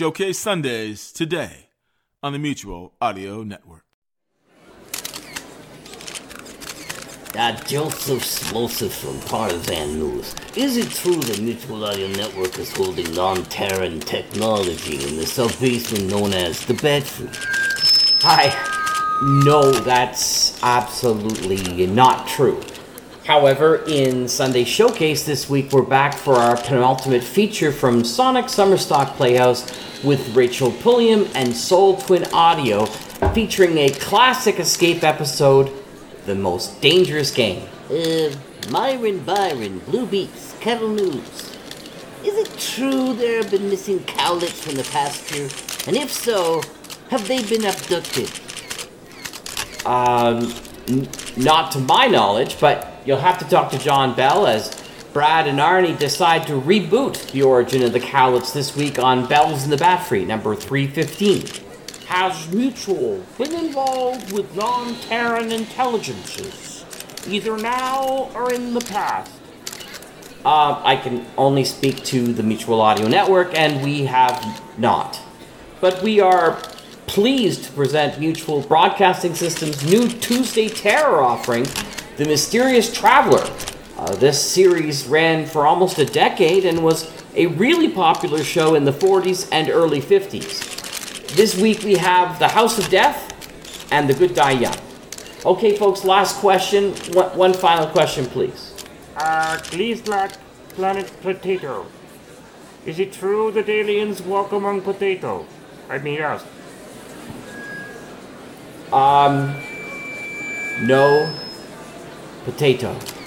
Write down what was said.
Showcase Sundays today on the Mutual Audio Network. Uh, Joseph Slosif from Partisan News. Is it true that Mutual Audio Network is holding non-Terran technology in the sub-basement known as the Bedford? Hi. No, that's absolutely not true. However, in Sunday Showcase this week, we're back for our penultimate feature from Sonic Summerstock Playhouse with Rachel Pulliam and Soul Twin Audio, featuring a classic escape episode, The Most Dangerous Game. Uh, Myron Byron, Blue Beats, Kettle News. Is it true there have been missing cowlets from the pasture? And if so, have they been abducted? Um, n- not to my knowledge, but you'll have to talk to John Bell as Brad and Arnie decide to reboot the origin of the cowlets this week on Bells in the Batfry, number 315. Has Mutual been involved with non Terran intelligences, either now or in the past? Um, I can only speak to the Mutual Audio Network, and we have not. But we are pleased to present Mutual Broadcasting System's new Tuesday Terror offering, The Mysterious Traveler. Uh, this series ran for almost a decade and was a really popular show in the 40s and early 50s. This week we have The House of Death and The Good Die Young. Okay, folks, last question. One, one final question, please. Uh, Gleeslack Planet Potato. Is it true that aliens walk among potato? I mean, yes. Um, no potato.